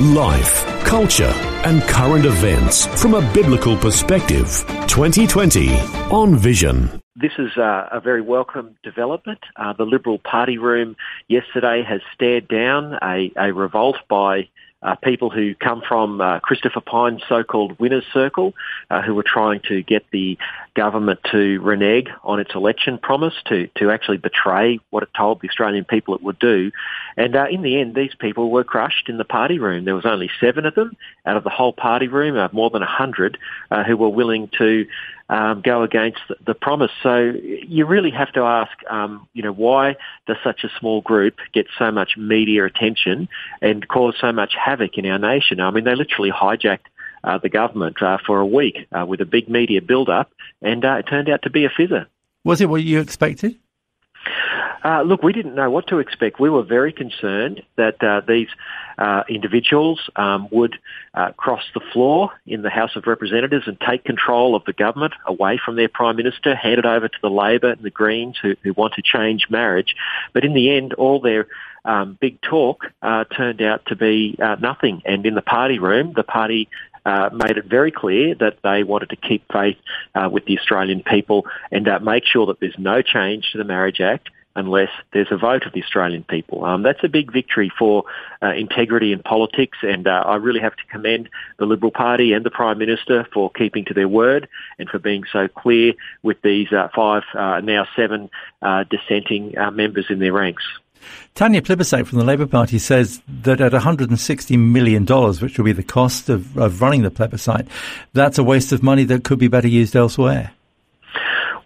Life, culture, and current events from a biblical perspective. 2020 on Vision. This is uh, a very welcome development. Uh, the Liberal Party room yesterday has stared down a, a revolt by uh, people who come from uh, Christopher Pyne's so-called winner's circle, uh, who were trying to get the government to renege on its election promise, to, to actually betray what it told the Australian people it would do. And uh, in the end, these people were crushed in the party room. There was only seven of them out of the whole party room, uh, more than a hundred, uh, who were willing to um, go against the, the, promise. So you really have to ask, um, you know, why does such a small group get so much media attention and cause so much havoc in our nation? I mean, they literally hijacked uh, the government uh, for a week uh, with a big media build-up, and uh, it turned out to be a fizzer. Was it what you expected? Uh, look, we didn't know what to expect. We were very concerned that uh, these uh, individuals um, would uh, cross the floor in the House of Representatives and take control of the government away from their Prime Minister, hand it over to the Labor and the Greens who, who want to change marriage. But in the end, all their um, big talk uh, turned out to be uh, nothing. And in the party room, the party uh, made it very clear that they wanted to keep faith uh, with the Australian people and uh, make sure that there's no change to the Marriage Act unless there's a vote of the Australian people. Um, that's a big victory for uh, integrity in politics, and uh, I really have to commend the Liberal Party and the Prime Minister for keeping to their word and for being so clear with these uh, five, uh, now seven uh, dissenting uh, members in their ranks. Tanya Plibersek from the Labor Party says that at $160 million, which will be the cost of, of running the plebiscite, that's a waste of money that could be better used elsewhere.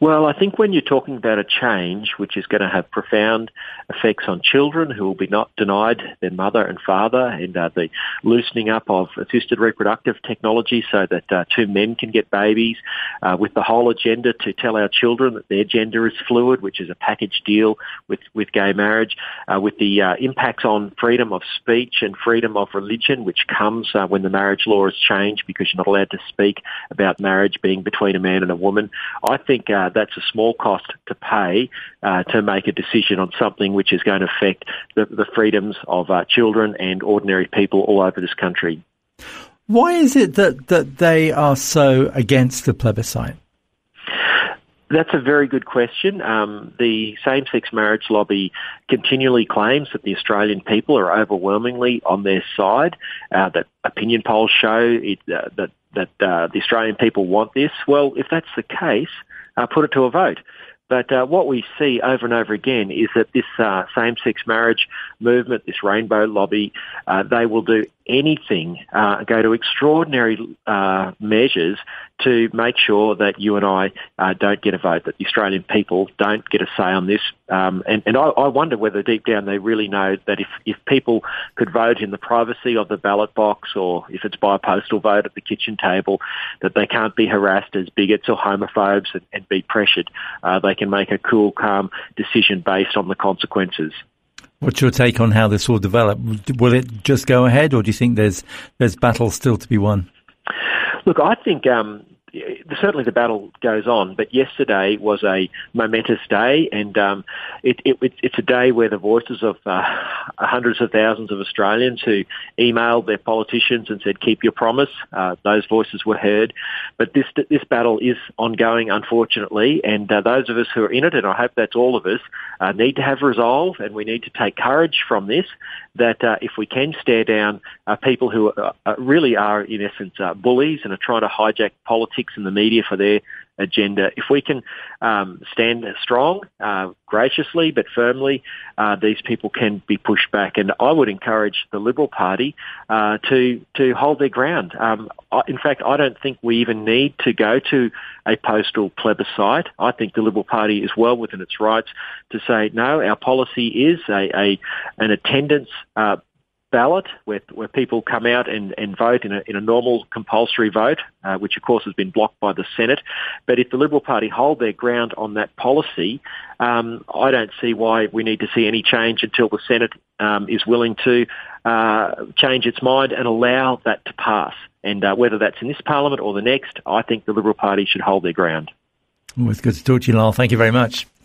Well, I think when you're talking about a change which is going to have profound effects on children who will be not denied their mother and father and uh, the loosening up of assisted reproductive technology so that uh, two men can get babies uh, with the whole agenda to tell our children that their gender is fluid, which is a package deal with, with gay marriage, uh, with the uh, impacts on freedom of speech and freedom of religion, which comes uh, when the marriage law is changed because you're not allowed to speak about marriage being between a man and a woman. I think that's a small cost to pay uh, to make a decision on something which is going to affect the, the freedoms of uh, children and ordinary people all over this country. Why is it that, that they are so against the plebiscite? That's a very good question. Um, the same-sex marriage lobby continually claims that the Australian people are overwhelmingly on their side. Uh, that opinion polls show it, uh, that that uh, the Australian people want this. Well, if that's the case, uh, put it to a vote. But uh, what we see over and over again is that this uh, same-sex marriage movement, this rainbow lobby, uh, they will do anything, uh, go to extraordinary uh, measures to make sure that you and I uh, don't get a vote, that the Australian people don't get a say on this. Um, and, and I, I, wonder whether deep down they really know that if, if people could vote in the privacy of the ballot box or if it's by postal vote at the kitchen table, that they can't be harassed as bigots or homophobes and, and be pressured. they can make a cool, calm decision based on the consequences. What's your take on how this will develop? Will it just go ahead, or do you think there's there's battle still to be won? Look, I think um, certainly the battle goes on, but yesterday was a momentous day, and um, it, it, it's a day where the voices of uh, hundreds of thousands of Australians who emailed their politicians and said, "Keep your promise," uh, those voices were heard. But this this battle is ongoing, unfortunately, and uh, those of us who are in it, and I hope that's all of us, uh, need to have resolve, and we need to take courage from this. That uh, if we can stare down uh, people who really are, in essence, bullies and are trying to hijack politics and the media for their agenda. If we can um, stand strong, uh, graciously but firmly, uh, these people can be pushed back. And I would encourage the Liberal Party uh, to to hold their ground. Um, I, in fact, I don't think we even need to go to a postal plebiscite. I think the Liberal Party is well within its rights to say no. Our policy is a, a an attendance uh, ballot where, where people come out and, and vote in a, in a normal compulsory vote, uh, which of course has been blocked by the Senate. But if the Liberal Party hold their ground on that policy, um, I don't see why we need to see any change until the Senate um, is willing to uh, change its mind and allow that to pass. And uh, whether that's in this Parliament or the next, I think the Liberal Party should hold their ground. Always good to talk to you, Lyle. Thank you very much.